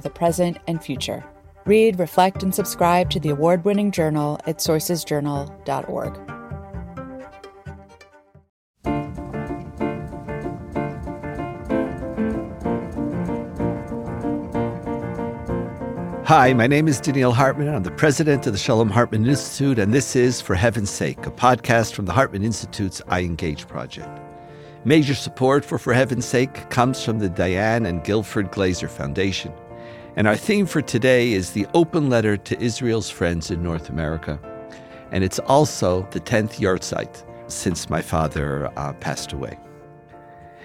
the present and future. Read, reflect, and subscribe to the award winning journal at sourcesjournal.org. Hi, my name is Donniel Hartman. I'm the president of the Shalom Hartman Institute, and this is For Heaven's Sake, a podcast from the Hartman Institute's I Engage project. Major support for For Heaven's Sake comes from the Diane and Guilford Glazer Foundation. And our theme for today is the open letter to Israel's friends in North America. And it's also the 10th yahrzeit since my father uh, passed away.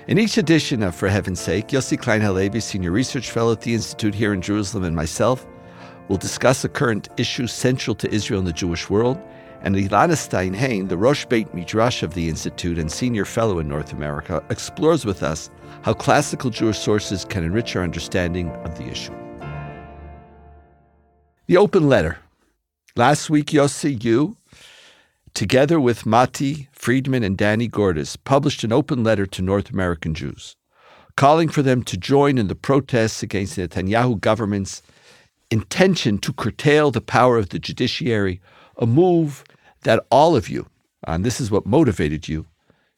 In each edition of For Heaven's Sake, Yossi Klein Halevi, Senior Research Fellow at the Institute here in Jerusalem, and myself will discuss a current issue central to Israel and the Jewish world. And Ilana Stein-Hain, the Rosh Beit Midrash of the Institute and Senior Fellow in North America, explores with us how classical Jewish sources can enrich our understanding of the issue. The open letter. Last week, Yossi, you, together with Matti Friedman and Danny Gordis, published an open letter to North American Jews, calling for them to join in the protests against the Netanyahu government's intention to curtail the power of the judiciary, a move that all of you, and this is what motivated you,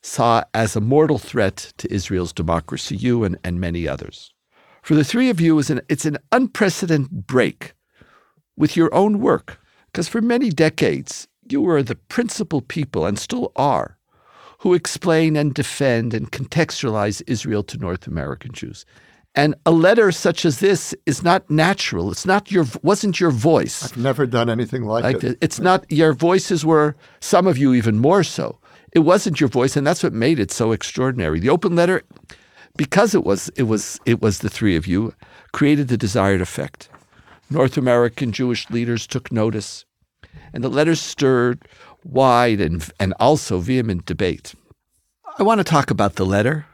saw as a mortal threat to Israel's democracy, you and, and many others. For the three of you, it's an, it's an unprecedented break with your own work, because for many decades, you were the principal people, and still are, who explain and defend and contextualize Israel to North American Jews. And a letter such as this is not natural. It's not your wasn't your voice. I've never done anything like, like it. It's not your voices were some of you even more so. It wasn't your voice, and that's what made it so extraordinary. The open letter, because it was it was it was the three of you, created the desired effect. North American Jewish leaders took notice, and the letter stirred wide and and also vehement debate. I want to talk about the letter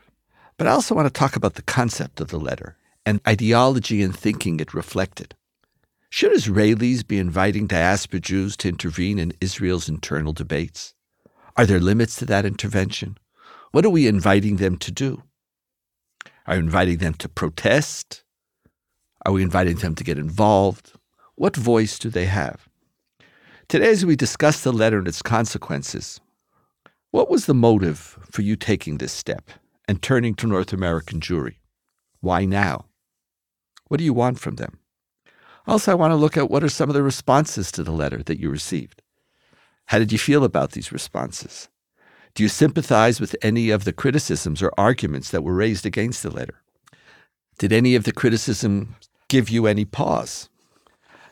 but I also want to talk about the concept of the letter and ideology and thinking it reflected. Should Israelis be inviting diaspora Jews to intervene in Israel's internal debates? Are there limits to that intervention? What are we inviting them to do? Are we inviting them to protest? Are we inviting them to get involved? What voice do they have? Today, as we discuss the letter and its consequences, what was the motive for you taking this step? and turning to North American Jewry. Why now? What do you want from them? Also, I want to look at what are some of the responses to the letter that you received. How did you feel about these responses? Do you sympathize with any of the criticisms or arguments that were raised against the letter? Did any of the criticism give you any pause?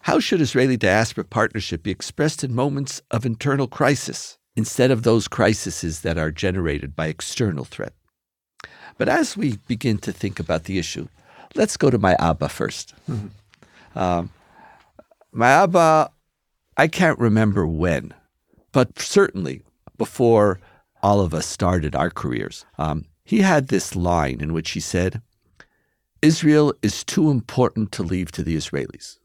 How should Israeli diaspora partnership be expressed in moments of internal crisis instead of those crises that are generated by external threat? But as we begin to think about the issue, let's go to my Abba 1st mm-hmm. um, my Abba, I can't remember when, but certainly before all of us started our careers, um, he had this line in which he said, Israel is too important to leave to the Israelis.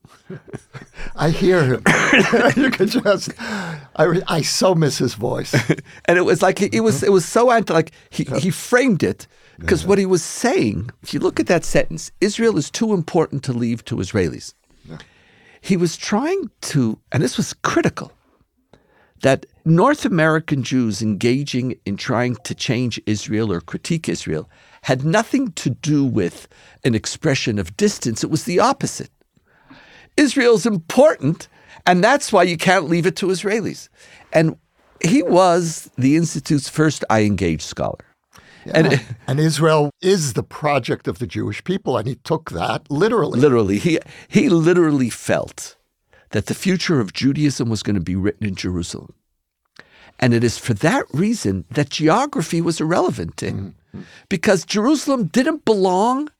I hear him. you can just, I, I so miss his voice. and it was like, it was, it was so anti, like he, he framed it because yeah. what he was saying, if you look at that sentence, Israel is too important to leave to Israelis. Yeah. He was trying to, and this was critical, that North American Jews engaging in trying to change Israel or critique Israel had nothing to do with an expression of distance. It was the opposite. Israel's important, and that's why you can't leave it to Israelis. And he was the Institute's first I Engage scholar. Yeah. And, and Israel is the project of the Jewish people, and he took that literally. Literally. He, he literally felt that the future of Judaism was going to be written in Jerusalem. And it is for that reason that geography was irrelevant to him. Mm-hmm. Because Jerusalem didn't belong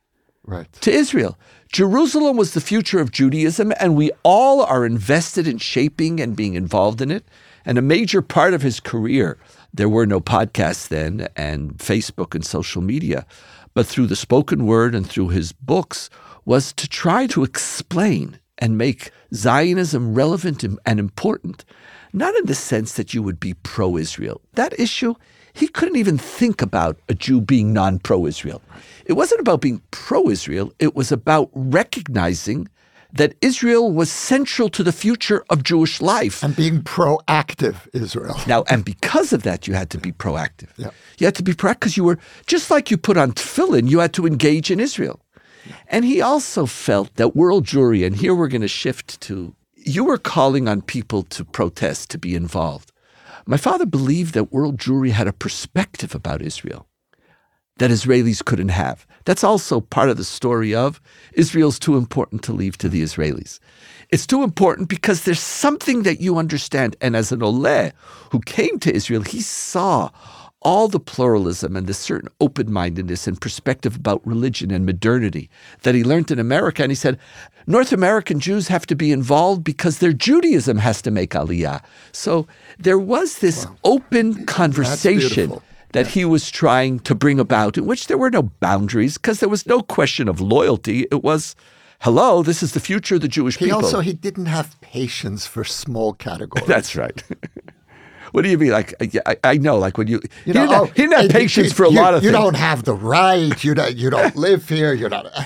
Right. to Israel. Jerusalem was the future of Judaism, and we all are invested in shaping and being involved in it. And a major part of his career, there were no podcasts then, and Facebook and social media, but through the spoken word and through his books, was to try to explain and make Zionism relevant and important, not in the sense that you would be pro Israel. That issue, he couldn't even think about a Jew being non pro Israel. It wasn't about being pro Israel, it was about recognizing that Israel was central to the future of Jewish life. And being proactive Israel. Now, and because of that, you had to be proactive. Yeah. You had to be proactive because you were, just like you put on tefillin, you had to engage in Israel. And he also felt that world Jewry, and here we're going to shift to, you were calling on people to protest, to be involved. My father believed that world Jewry had a perspective about Israel that Israelis couldn't have. That's also part of the story of Israel's too important to leave to the Israelis. It's too important because there's something that you understand. And as an Oleh who came to Israel, he saw all the pluralism and the certain open mindedness and perspective about religion and modernity that he learned in America. And he said, North American Jews have to be involved because their Judaism has to make aliyah. So there was this open conversation that he was trying to bring about, in which there were no boundaries because there was no question of loyalty. It was, hello, this is the future of the Jewish He people. also he didn't have patience for small categories. That's right. what do you mean? Like, I, I- know, like when you, You he, know, didn't have, oh, he didn't have patience you- for a you- lot of you things. You don't have the right. You don't. You don't live here. You're not. Uh,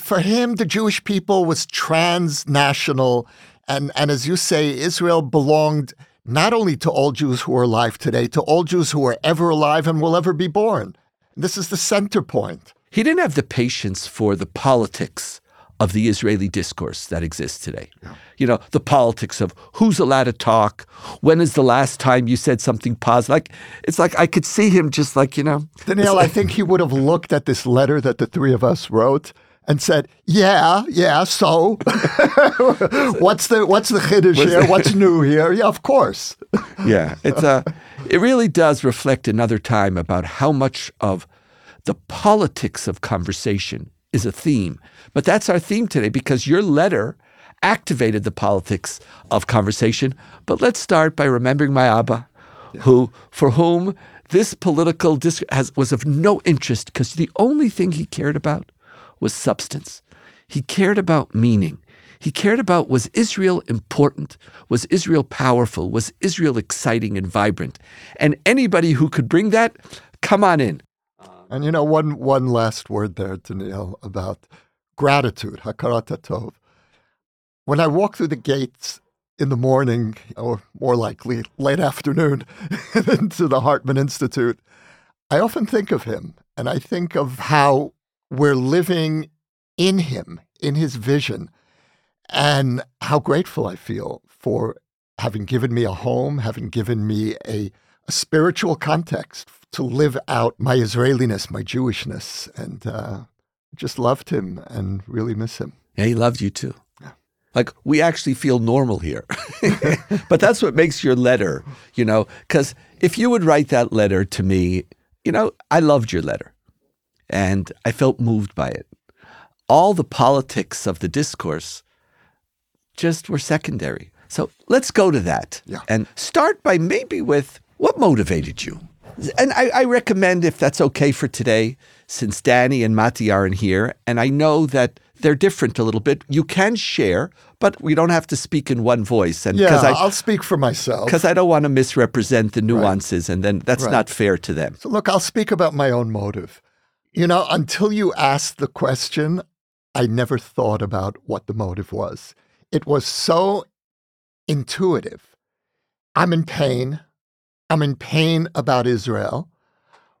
for him, the Jewish people was transnational, and and as you say, Israel belonged not only to all Jews who are alive today, to all Jews who are ever alive and will ever be born. This is the center point. He didn't have the patience for the politics of the Israeli discourse that exists today. You know, the politics of who's allowed to talk, when is the last time you said something positive. Like it's like I could see him just like, you know, Donniel, I think he would have looked at this letter that the three of us wrote and said, "Yeah, yeah. So, what's the what's the chiddush here? What's new here? Yeah, of course. yeah, it's a it really does reflect another time about how much of the politics of conversation is a theme. But that's our theme today because your letter activated the politics of conversation. But let's start by remembering my Abba, who for whom this political dis- has, was of no interest because the only thing he cared about was substance. He cared about meaning. He cared about was Israel important? Was Israel powerful? Was Israel exciting and vibrant? And anybody who could bring that, come on in. And you know, one one last word there, Donniel, about gratitude, hakarat tov. When I walk through the gates in the morning, or more likely late afternoon, into the Hartman Institute, I often think of him, and I think of how we're living in him, in his vision, and how grateful I feel for having given me a home, having given me a, a spiritual context to live out my Israeliness, my Jewishness, and uh, just loved him and really miss him. Yeah, he loved you too. Like we actually feel normal here. but that's what makes your letter, you know, because if you would write that letter to me, you know, I loved your letter and I felt moved by it. All the politics of the discourse just were secondary. So let's go to that Yeah. and start by maybe with what motivated you. And I, I recommend, if that's okay for today, since Danny and Matti aren't here, and I know that they're different a little bit, you can share, but we don't have to speak in one voice. And Yeah, I, I'll speak for myself. because I don't want to misrepresent the nuances, and then that's Right. not fair to them. So, look, I'll speak about my own motive. You know, until you asked the question, I never thought about what the motive was. It was so intuitive. I'm in pain. I'm in pain about Israel.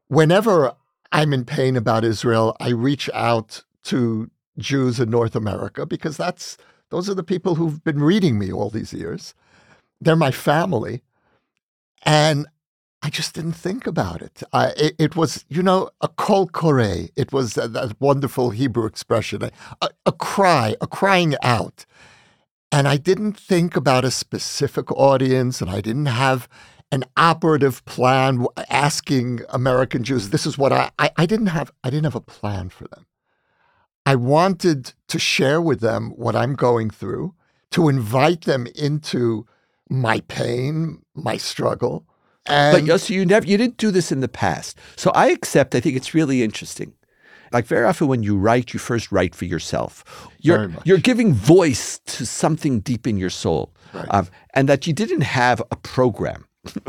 Whenever I'm in pain about Israel, I reach out to Jews in North America because that's those are the people who've been reading me all these years. They're my family. And I just didn't think about it. I, it, it was, you know, a kol kore. It was that, that wonderful Hebrew expression, a, a, a cry, a crying out. And I didn't think about a specific audience, and I didn't have an operative plan asking American Jews, this is what I, I, I didn't have, I didn't have a plan for them. I wanted to share with them what I'm going through, to invite them into my pain, my struggle. And But so you never you didn't do this in the past. So I accept. I think it's really interesting. Like very often when you write, you first write for yourself. You're you're giving voice to something deep in your soul, Right. um, and that you didn't have a program.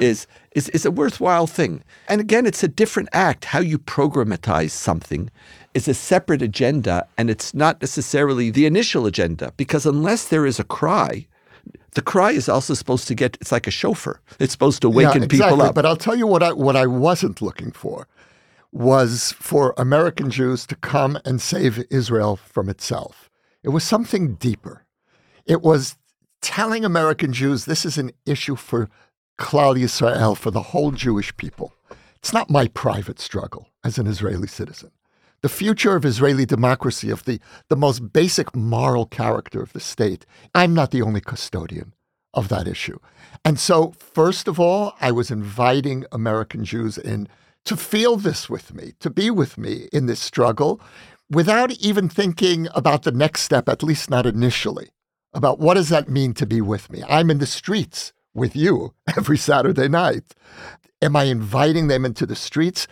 Is, is is a worthwhile thing. And again, it's a different act. How you programatize something is a separate agenda, and it's not necessarily the initial agenda. Because unless there is a cry, the cry is also supposed to get. It's like a shofar. It's supposed to Yeah, waken people up. But I'll tell you what I what I wasn't looking for was for American Jews to come and save Israel from itself. It was something deeper. It was telling American Jews this is an issue for Klal Yisrael, for the whole Jewish people. It's not my private struggle as an Israeli citizen. The future of Israeli democracy, of the, the most basic moral character of the state, I'm not the only custodian of that issue. And so, first of all, I was inviting American Jews in to feel this with me, to be with me in this struggle without even thinking about the next step, at least not initially, about what does that mean to be with me? I'm in the streets with you every Saturday night. Am I inviting them into the streets?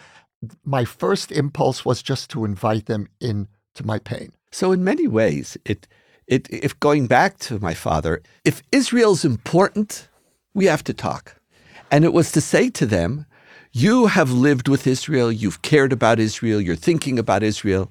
My first impulse was just to invite them into my pain. So in many ways, it it if going back to my father, if Israel's important, we have to talk. And it was to say to them, you have lived with Israel, you've cared about Israel, you're thinking about Israel.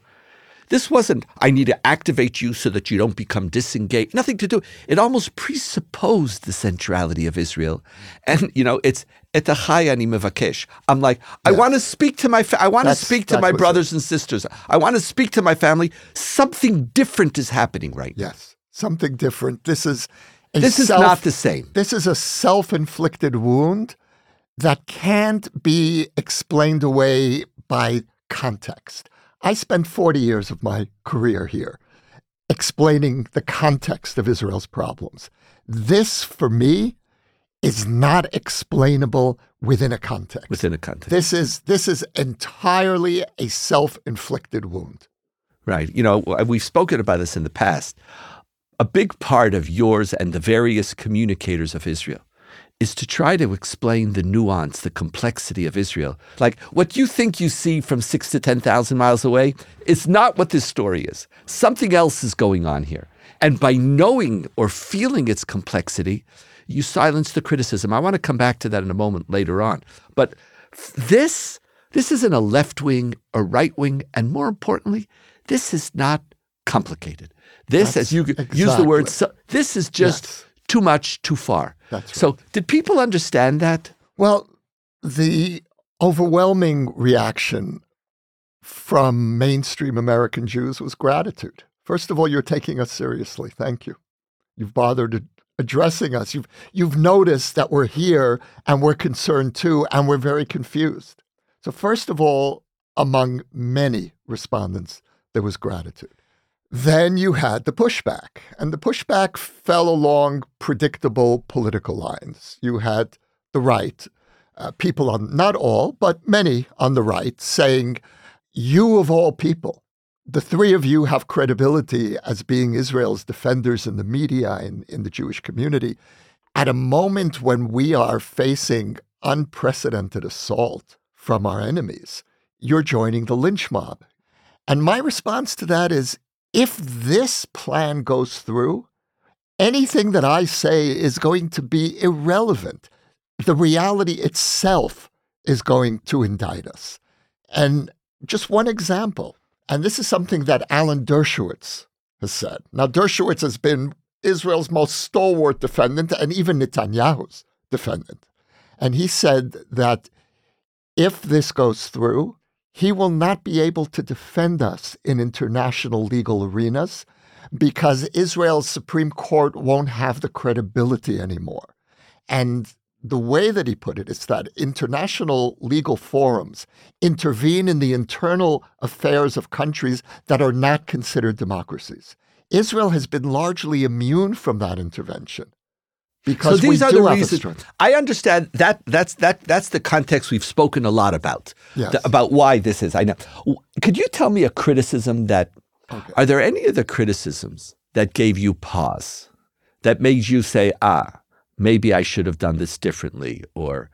This wasn't, I need to activate you so that you don't become disengaged. Nothing to do. It almost presupposed the centrality of Israel. And, you know, it's et achayani mevakesh. I'm like, I want to speak to my, fa- I want to speak to my it. brothers and sisters. I want to speak to my family. Something different is happening right now. Yes, something different. This is This is self- not the same. This is a self-inflicted wound that can't be explained away by context. I spent 40 years of my career here explaining the context of Israel's problems. This, for me, is not explainable within a context. Within a context. This is this is entirely a self-inflicted wound. Right. You know, we've spoken about this in the past. A big part of yours and the various communicators of Israel is to try to explain the nuance, the complexity of Israel. Like what you think you see from six to 10,000 miles away is not what this story is. Something else is going on here. And by knowing or feeling its complexity, you silence the criticism. I want to come back to that in a moment later on. But this, this isn't a left wing or right wing. And more importantly, this is not complicated. This, That's as you use the word, this is just Yes. Too much, too far. That's So, did people understand that? Well, the overwhelming reaction from mainstream American Jews was gratitude. First of all, you're taking us seriously. Thank you. You've bothered addressing us. You've you've noticed that we're here and we're concerned too, and we're very confused. So, first of all, among many respondents, there was gratitude. Then you had the pushback, and the pushback fell along predictable political lines. You had the right, uh, people on, not all, but many on the right, saying, You of all people, the three of you have credibility as being Israel's defenders in the media and in the Jewish community. At a moment when we are facing unprecedented assault from our enemies, you're joining the lynch mob. And my response to that is if this plan goes through, anything that I say is going to be irrelevant. The reality itself is going to indict us. And just one example, and this is something that Alan Dershowitz has said. Now, Dershowitz has been Israel's most stalwart defendant and even Netanyahu's defendant. And he said that if this goes through, he will not be able to defend us in international legal arenas because Israel's Supreme Court won't have the credibility anymore. And the way that he put it is that international legal forums intervene in the internal affairs of countries that are not considered democracies. Israel has been largely immune from that intervention because so these are the reasons. I understand that. That's that. That's the context we've spoken a lot about. Yes. th- about why this is. I know. Could you tell me a criticism that Okay. Are there any of the criticisms that gave you pause, that made you say, ah, maybe I should have done this differently, or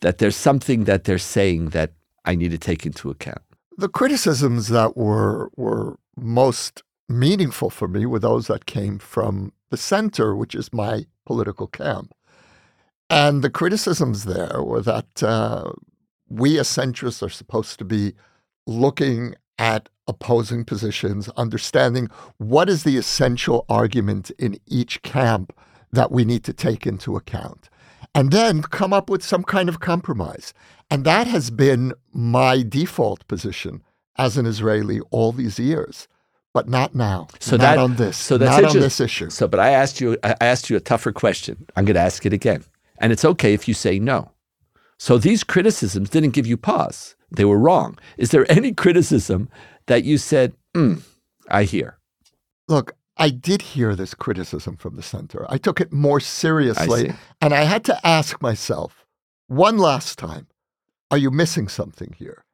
that there's something that they're saying that I need to take into account? The criticisms that were were most meaningful for me were those that came from the center, which is my political camp. And the criticisms there were that uh, we as centrists are supposed to be looking at opposing positions, understanding what is the essential argument in each camp that we need to take into account, and then come up with some kind of compromise. And that has been my default position as an Israeli all these years, but not now. So not that- on this. so that's not on this issue. So, but I asked you, I asked you a tougher question. I'm going to ask it again, and it's okay if you say no. So these criticisms didn't give you pause; they were wrong. Is there any criticism that you said, mm, "I hear"? Look, I did hear this criticism from the center. I took it more seriously, see. and I had to ask myself one last time are you missing something here?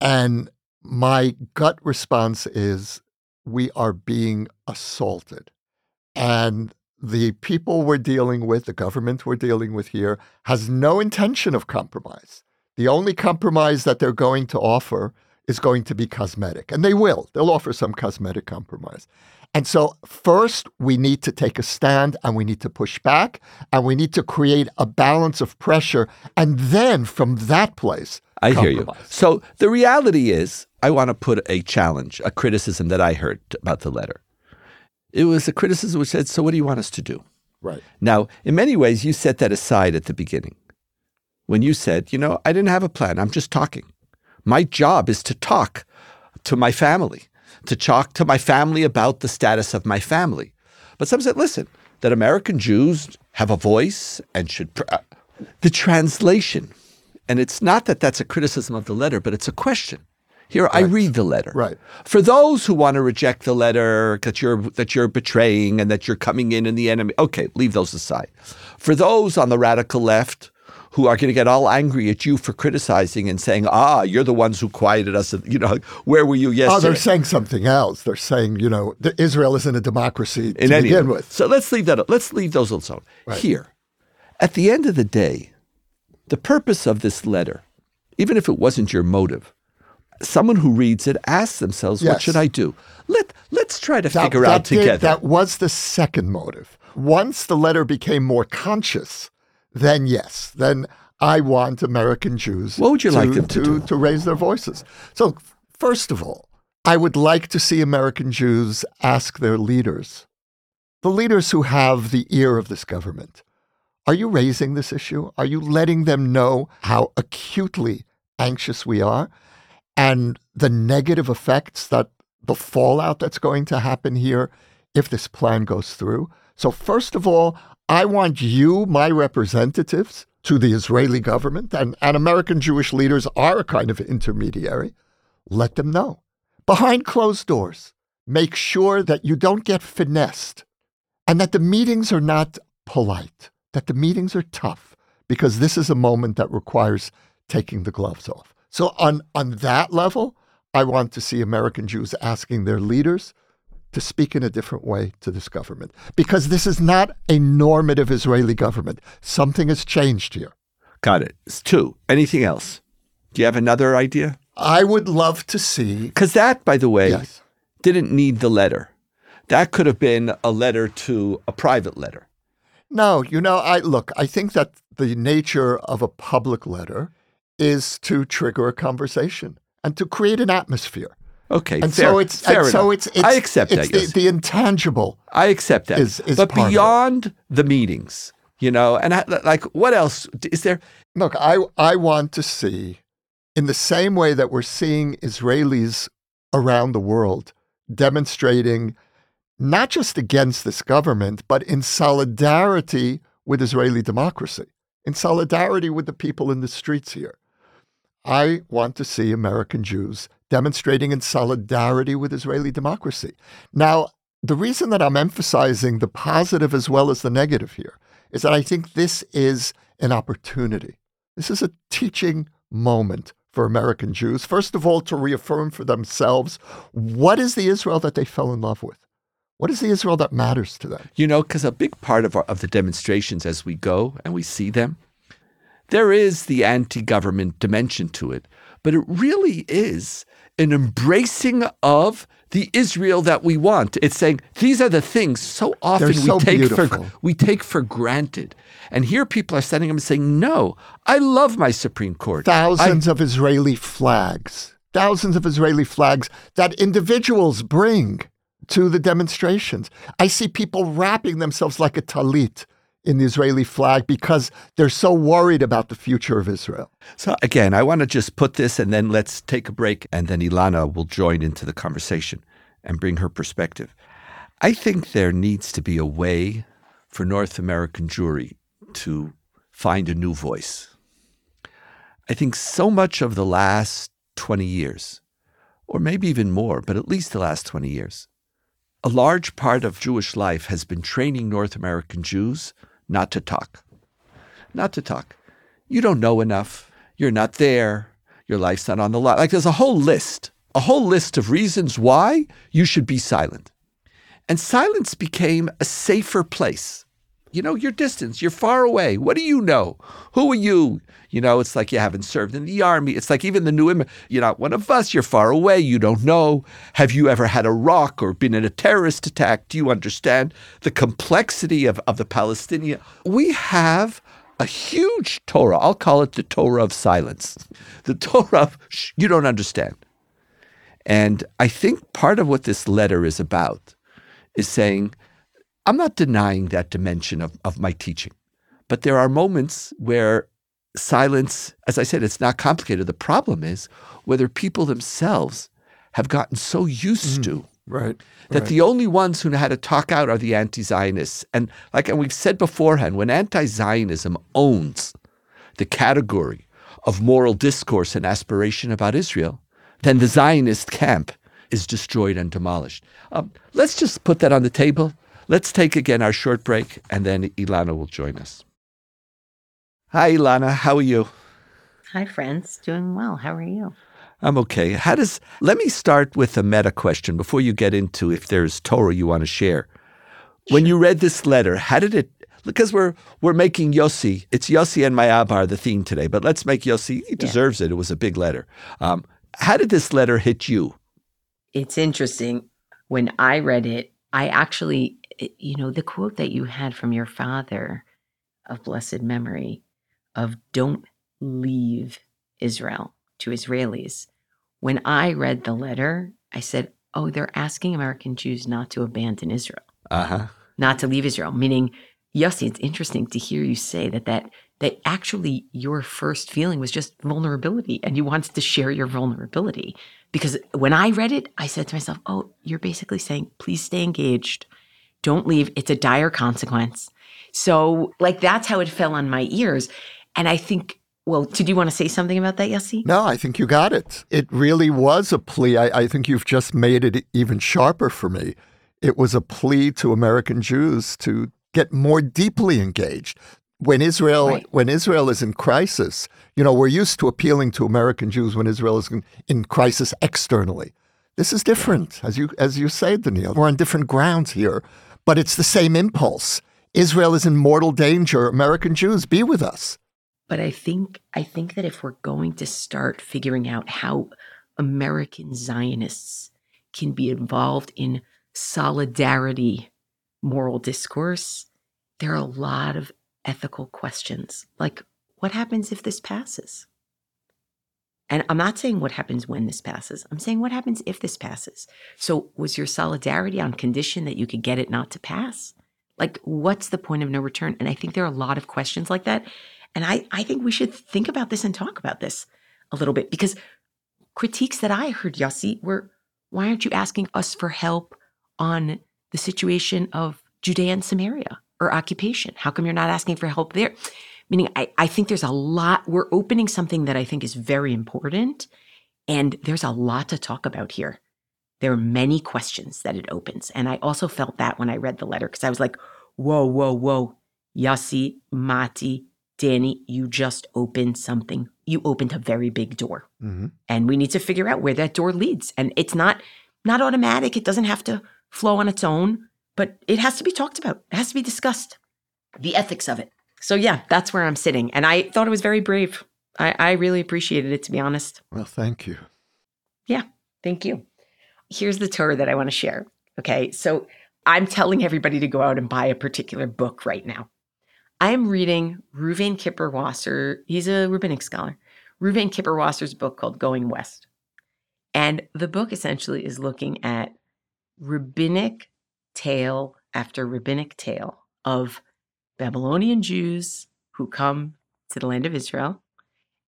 And my gut response is we are being assaulted. And the people we're dealing with, the government we're dealing with here, has no intention of compromise. The only compromise that they're going to offer is going to be cosmetic. And they will. They'll offer some cosmetic compromise. And so, first, we need to take a stand and we need to push back and we need to create a balance of pressure. And then from that place, I hear you. So the reality is, I want to put a challenge, a criticism that I heard about the letter. It was a criticism which said, "So what do you want us to do?" Right. Now, in many ways, you set that aside at the beginning when you said, you know, I didn't have a plan. I'm just talking. My job is to talk to my family, to talk to my family about the status of my family. But some said, listen, that American Jews have a voice and should. Pr- uh, the translation, and it's not that that's a criticism of the letter, but it's a question. Here, I read the letter. Right. For those who want to reject the letter that you're that you're betraying and that you're coming in and the enemy, okay, leave those aside. For those on the radical left who are going to get all angry at you for criticizing and saying, "Ah, you're the ones who quieted us," you know, where were you yesterday? Oh, they're saying something else. They're saying, you know, that Israel isn't a democracy to in any begin event. with. So let's leave that. Let's leave those alone. Here, at the end of the day, the purpose of this letter, even if it wasn't your motive, someone who reads it asks themselves, "What should I do?" Let Let's try to That- figure that out did- together. that was the second motive. Once the letter became more conscious, then yes, then I want American Jews What would you to, like them to do? to raise their voices. So, first of all, I would like to see American Jews ask their leaders, the leaders who have the ear of this government, are you raising this issue? Are you letting them know how acutely anxious we are and the negative effects that the fallout that's going to happen here if this plan goes through? So, first of all, I want you, my representatives, to the Israeli government, and, and American Jewish leaders are a kind of intermediary. Let them know. Behind closed doors, make sure that you don't get finessed and that the meetings are not polite, that the meetings are tough, because this is a moment that requires taking the gloves off. So, on, on that level, I want to see American Jews asking their leaders to speak in a different way to this government, because this is not a normative Israeli government. Something has changed here. Got it. It's two. Anything else? Do you have another idea? I would love to see. Because that, by the way, Yes. didn't need the letter. That could have been a letter to a private letter. No, you know, I look, I think that the nature of a public letter is to trigger a conversation and to create an atmosphere. Okay, And fair, so it's fair and so enough. it's, it's I accept it's that. the, yes. the intangible. I accept that. is- is but part of it. beyond the meetings, you know, and I, like what else is there? Look, I I want to see in the same way that we're seeing Israelis around the world demonstrating not just against this government, but in solidarity with Israeli democracy, in solidarity with the people in the streets here. I want to see American Jews demonstrating in solidarity with Israeli democracy. Now, the reason that I'm emphasizing the positive as well as the negative here is that I think this is an opportunity. This is a teaching moment for American Jews. First of all, to reaffirm for themselves what is the Israel that they fell in love with? What is the Israel that matters to them? You know, because a big part of, our, of the demonstrations as we go and we see them, there is the anti government dimension to it, but it really is an embracing of the Israel that we want. It's saying these are the things so often so we take beautiful. for we take for granted. And here people are standing up and saying, "No, I love my Supreme Court. I- Thousands of Israeli flags, thousands of Israeli flags that individuals bring to the demonstrations. I see people wrapping themselves like a talit in the Israeli flag because they're so worried about the future of Israel. So again, I want to just put this and then let's take a break and then Ilana will join into the conversation and bring her perspective. I think there needs to be a way for North American Jewry to find a new voice. I think so much of the last 20 years, or maybe even more, but at least the last 20 years, a large part of Jewish life has been training North American Jews not to talk. Not to talk. You don't know enough. You're not there. Your life's not on the line. Like there's a whole list, a whole list of reasons why you should be silent. And silence became a safer place. You know, your distance, you're far away. What do you know? Who are you? You know, it's like you haven't served in the army. It's like even the new image, you're not one of us. You're far away. You don't know. Have you ever had a rock or been in a terrorist attack? Do you understand the complexity of, of the Palestinian? We have a huge Torah. I'll call it the Torah of silence. The Torah of you don't understand. And I think part of what this letter is about is saying, I'm not denying that dimension of, of my teaching, but there are moments where silence, as I said, it's not complicated. The problem is whether people themselves have gotten so used to Right. that the only ones who know how to talk out are the anti-Zionists. And like and we've said beforehand, when anti-Zionism owns the category of moral discourse and aspiration about Israel, then the Zionist camp is destroyed and demolished. Um, let's just put that on the table. Let's take again our short break, and then Ilana will join us. Hi, Ilana. How are you? Hi, friends. Doing well. How are you? I'm okay. How does let me start with a meta question before you get into if there's Torah you want to share. When you read this letter, how did it because we're we're making Yossi, it's Yossi and my Abba the theme today, but let's make Yossi. He deserves it. It was a big letter. Um, how did this letter hit you? It's interesting. When I read it, I actually, you know, the quote that you had from your father of blessed memory of don't leave Israel to Israelis. When I read the letter, I said, oh, they're asking American Jews not to abandon Israel. Uh huh. not to leave Israel. Meaning, Yossi, it's interesting to hear you say that that that actually your first feeling was just vulnerability, and you wanted to share your vulnerability. Because when I read it, I said to myself, "Oh, you're basically saying, please stay engaged, don't leave. It's a dire consequence." So, like that's how it fell on my ears, and I think. Well, did you want to say something about that, Yossi? No, I think you got it. It really was a plea. I, I think you've just made it even sharper for me. It was a plea to American Jews to get more deeply engaged. When Israel Right. when Israel is in crisis, you know, we're used to appealing to American Jews when Israel is in, in crisis externally. This is different, as you as you say, Donniel. We're on different grounds here, but it's the same impulse. Israel is in mortal danger. American Jews, be with us. But I think I think that if we're going to start figuring out how American Zionists can be involved in solidarity moral discourse, there are a lot of ethical questions. Like what happens if this passes? And I'm not saying what happens when this passes. I'm saying what happens if this passes. So was your solidarity on condition that you could get it not to pass? Like what's the point of no return? And I think there are a lot of questions like that. And I, I think we should think about this and talk about this a little bit because critiques that I heard, Yossi, were why aren't you asking us for help on the situation of Judea and Samaria or occupation? How come you're not asking for help there? Meaning, I, I think there's a lot, we're opening something that I think is very important. And there's a lot to talk about here. There are many questions that it opens. And I also felt that when I read the letter because I was like, whoa, whoa, whoa, Yossi, Matti, Danny, you just opened something. You opened a very big door. Mhm. And we need to figure out where that door leads. And it's not not automatic. It doesn't have to flow on its own, but it has to be talked about. It has to be discussed. The ethics of it. So yeah, that's where I'm sitting. And I thought it was very brave. I, I really appreciated it to be honest. Well, thank you. Yeah, thank you. Here's the Torah that I want to share. Okay. So I'm telling everybody to go out and buy a particular book right now. I am reading Reuven Kiperwasser. He's a rabbinic scholar. Reuven Kiperwasser's book called Going West. And the book essentially is looking at rabbinic tale after rabbinic tale of Babylonian Jews who come to the land of Israel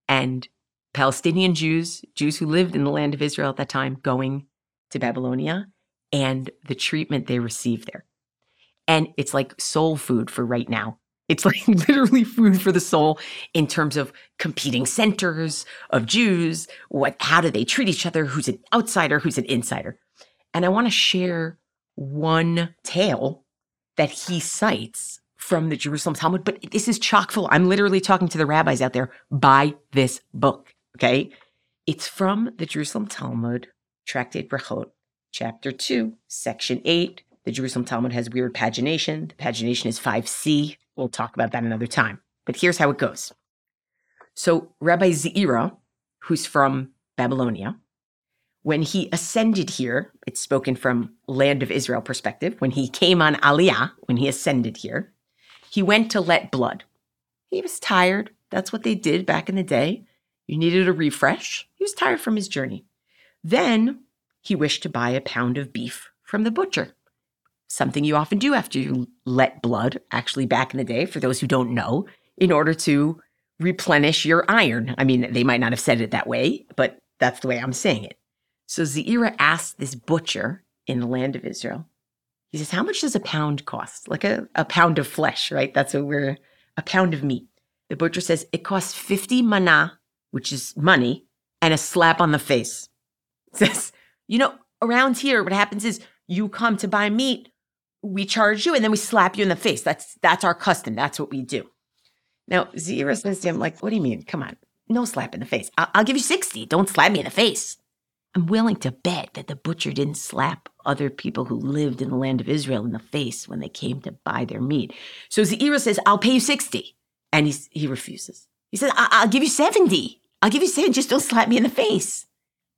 and Palestinian Jews, Jews who lived in the land of Israel at that time, going to Babylonia and the treatment they received there. And it's like soul food for right now. It's like literally food for the soul in terms of competing centers of Jews. What, how do they treat each other? Who's an outsider? Who's an insider? And I want to share one tale that he cites from the Jerusalem Talmud, but this is chock full. I'm literally talking to the rabbis out there. Buy this book. Okay. It's from the Jerusalem Talmud, Tractate Brachot, chapter 2, section 8. The Jerusalem Talmud has weird pagination. The pagination is 5c. We'll talk about that another time. But here's how it goes. So, Rabbi Zeira, who's from Babylonia, when he ascended here, it's spoken from land of Israel perspective, when he came on Aliyah, when he ascended here, he went to let blood. He was tired. That's what they did back in the day. You needed a refresh. He was tired from his journey. Then he wished to buy a pound of beef from the butcher. Something you often do after you let blood, actually, back in the day, for those who don't know, in order to replenish your iron. I mean, they might not have said it that way, but that's the way I'm saying it. So Zeira asked this butcher in the land of Israel, he says, How much does a pound cost? Like a, a pound of flesh, right? That's what we're, a pound of meat. The butcher says, It costs 50 mana, which is money, and a slap on the face. Says, You know, around here, what happens is you come to buy meat, we charge you, and then we slap you in the face. That's that's our custom. That's what we do. Now, Zeira says to him, like, what do you mean? Come on. No slap in the face. I'll, I'll give you 60. Don't slap me in the face. I'm willing to bet that the butcher didn't slap other people who lived in the land of Israel in the face when they came to buy their meat. So Zeira says, I'll pay you 60. And he's, he refuses. He says, I- I'll give you 70. I'll give you 70. Just don't slap me in the face.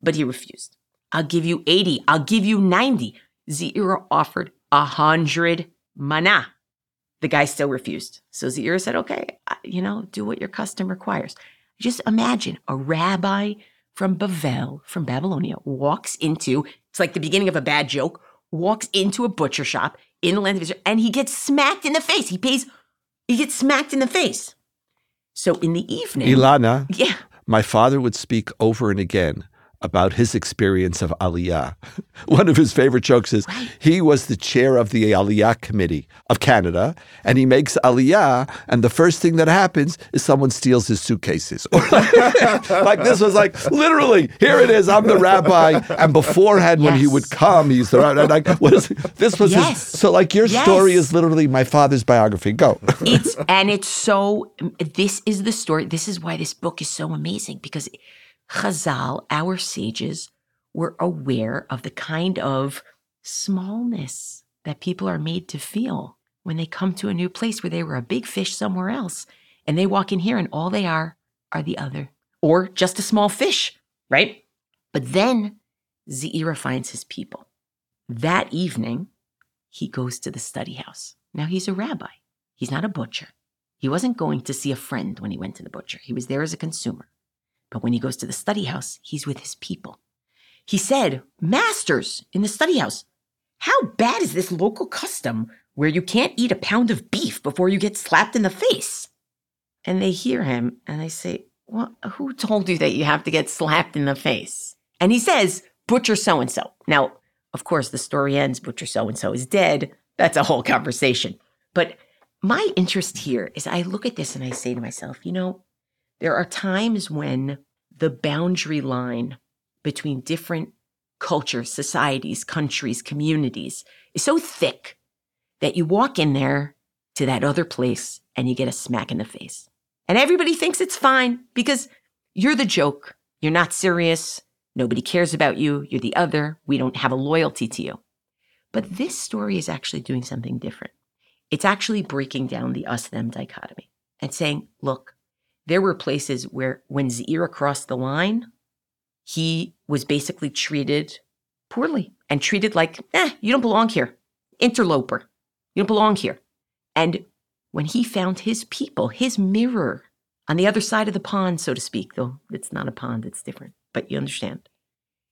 But he refused. I'll give you 80. I'll give you 90. Zeira offered a hundred mana. The guy still refused. So Zeira said, okay, you know, do what your custom requires. Just imagine a rabbi from Bavel, from Babylonia, walks into, it's like the beginning of a bad joke, walks into a butcher shop in the land of Israel, and he gets smacked in the face. He pays, he gets smacked in the face. So in the evening, Ilana, yeah, my father would speak over and again about his experience of Aliyah. One of his favorite jokes is he was the chair of the Aliyah Committee of Canada, and he makes Aliyah, and the first thing that happens is someone steals his suitcases. Like this was like literally, here it is. I'm the rabbi, and beforehand when he would come, he's the rabbi. Like, what is, this was Yes. his, so like your Yes. story is literally my father's biography. Go. it's and it's so this is the story this is why this book is so amazing because chazal our sages were aware of the kind of smallness that people are made to feel when they come to a new place where they were a big fish somewhere else and they walk in here and all they are are the other or just a small fish right but then Zeira finds his people that evening he goes to the study house now he's a rabbi He's not a butcher. He wasn't going to see a friend when he went to the butcher. He was there as a consumer. But when he goes to the study house, he's with his people. He said, Masters in the study house, how bad is this local custom where you can't eat a pound of beef before you get slapped in the face? And they hear him and they say, Well, who told you that you have to get slapped in the face? And he says, Butcher so and so. Now, of course, the story ends, Butcher so and so is dead. That's a whole conversation. But my interest here is I look at this and I say to myself, you know, there are times when the boundary line between different cultures, societies, countries, communities is so thick that you walk in there to that other place and you get a smack in the face. And everybody thinks it's fine because you're the joke. You're not serious. Nobody cares about you. You're the other. We don't have a loyalty to you. But this story is actually doing something different. It's actually breaking down the us them dichotomy and saying, look, there were places where when Zeira crossed the line, he was basically treated poorly and treated like, eh, you don't belong here. Interloper. You don't belong here. And when he found his people, his mirror on the other side of the pond, so to speak, though it's not a pond, it's different, but you understand.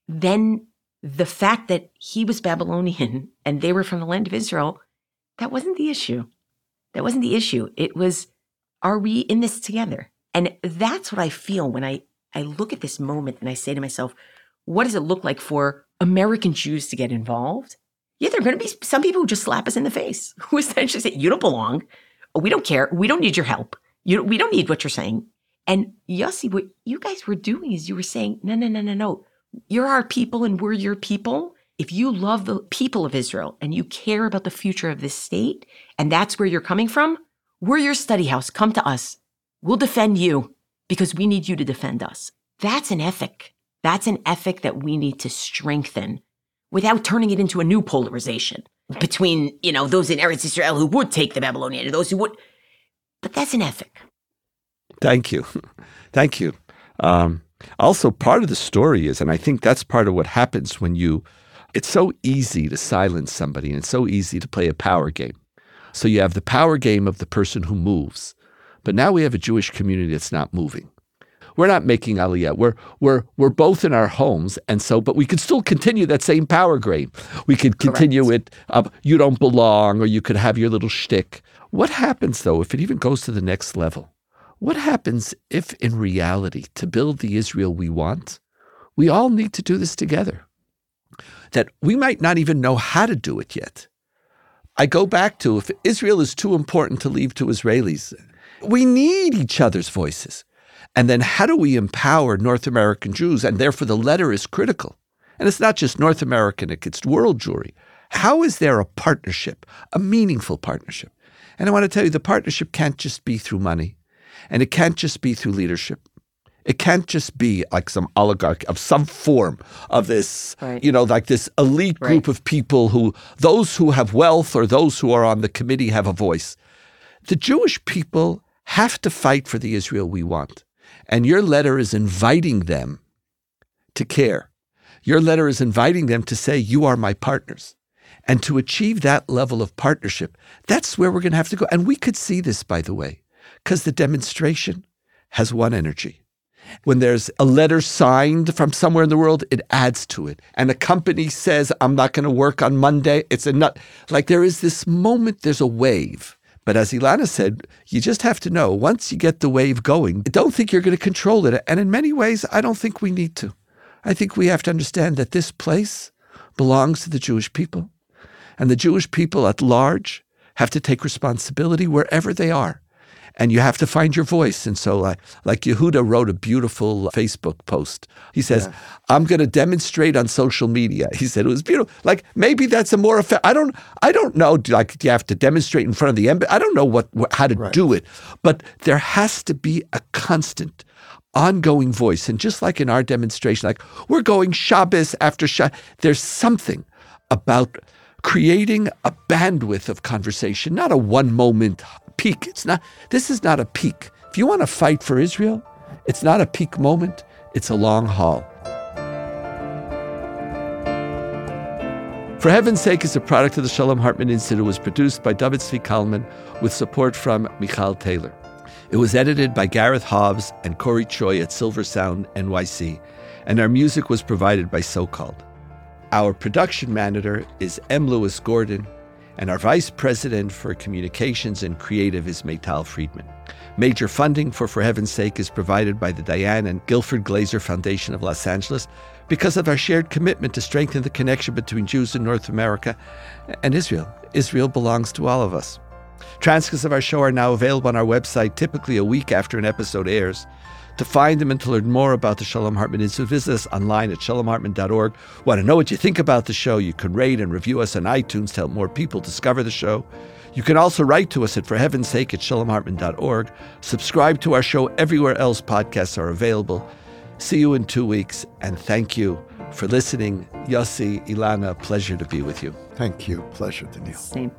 Then the fact that he was Babylonian and they were from the land of Israel, that wasn't the issue. That wasn't the issue. It was, are we in this together? And that's what I feel when I, I look at this moment and I say to myself, what does it look like for American Jews to get involved? Yeah, there are going to be some people who just slap us in the face, who essentially say, you don't belong. We don't care. We don't need your help. You, we don't need what you're saying. And Yossi, what you guys were doing is you were saying, no, no, no, no, no. You're our people and we're your people. If you love the people of Israel and you care about the future of this state, and that's where you're coming from, we're your study house. Come to us. We'll defend you because we need you to defend us. That's an ethic. That's an ethic that we need to strengthen without turning it into a new polarization between, you know, those in Eretz Israel who would take the Babylonian and those who would. But that's an ethic. Thank you. Thank you. Um, also, part of the story is, and I think that's part of what happens when you, it's so easy to silence somebody and it's so easy to play a power game. So you have the power game of the person who moves. But now we have a Jewish community that's not moving. We're not making aliyah. We're we're we're both in our homes, and so but we could still continue that same power game. We could continue Correct. it. Uh, you don't belong, or you could have your little shtick. What happens though if it even goes to the next level? What happens if, in reality, to build the Israel we want, we all need to do this together? That we might not even know how to do it yet. I go back to if Israel is too important to leave to Israelis, we need each other's voices. And then how do we empower North American Jews? And therefore, the letter is critical. And it's not just North American, it's world Jewry. How is there a partnership, a meaningful partnership? And I want to tell you, the partnership can't just be through money. And it can't just be through leadership. It can't just be like some oligarch of some form of this, right. you know, like this elite group right. of people who, those who have wealth or those who are on the committee have a voice. The Jewish people have to fight for the Israel we want. And your letter is inviting them to care. Your letter is inviting them to say, You are my partners. And to achieve that level of partnership, that's where we're going to have to go. And we could see this, by the way because the demonstration has one energy. When there's a letter signed from somewhere in the world, it adds to it. And a company says, I'm not going to work on Monday. It's a nut. Like there is this moment, there's a wave. But as Ilana said, you just have to know once you get the wave going, don't think you're going to control it. And in many ways, I don't think we need to. I think we have to understand that this place belongs to the Jewish people. And the Jewish people at large have to take responsibility wherever they are and you have to find your voice. And so, uh, like Yehuda wrote a beautiful Facebook post. He says, yeah. "I'm going to demonstrate on social media." He said it was beautiful. Like maybe that's a more effective. I don't. I don't know. Like do you have to demonstrate in front of the embassy? I don't know what, what how to right. do it, but there has to be a constant ongoing voice. And just like in our demonstration, like we're going Shabbos after Shabbos, there's something about creating a bandwidth of conversation, not a one moment peak. It's not, this is not a peak. If you want to fight for Israel, it's not a peak moment, it's a long haul. For Heaven's Sake is a product of the Shalom Hartman Institute. It was produced by David Zvi Kalman with support from Michal Taylor. It was edited by Gareth Hobbs and Corey Choi at Silver Sound NYC, and our music was provided by So Called. Our production manager is M. Lewis Gordon and our Vice President for Communications and Creative is Maytal Friedman. Major funding for For Heaven's Sake is provided by the Diane and Guilford Glazer Foundation of Los Angeles because of our shared commitment to strengthen the connection between Jews in North America and Israel. Israel belongs to all of us. Transcripts of our show are now available on our website, typically a week after an episode airs. To find them and to learn more about the Shalom Hartman Institute, visit us online at shalomhartman.org. Want to know what you think about the show? You can rate and review us on iTunes to help more people discover the show. You can also write to us at for heaven's sake at shalomhartman.org. Subscribe to our show everywhere else podcasts are available. See you in two weeks, and thank you for listening. Yossi, Ilana, pleasure to be with you. Thank you. Pleasure, Donniel. Same.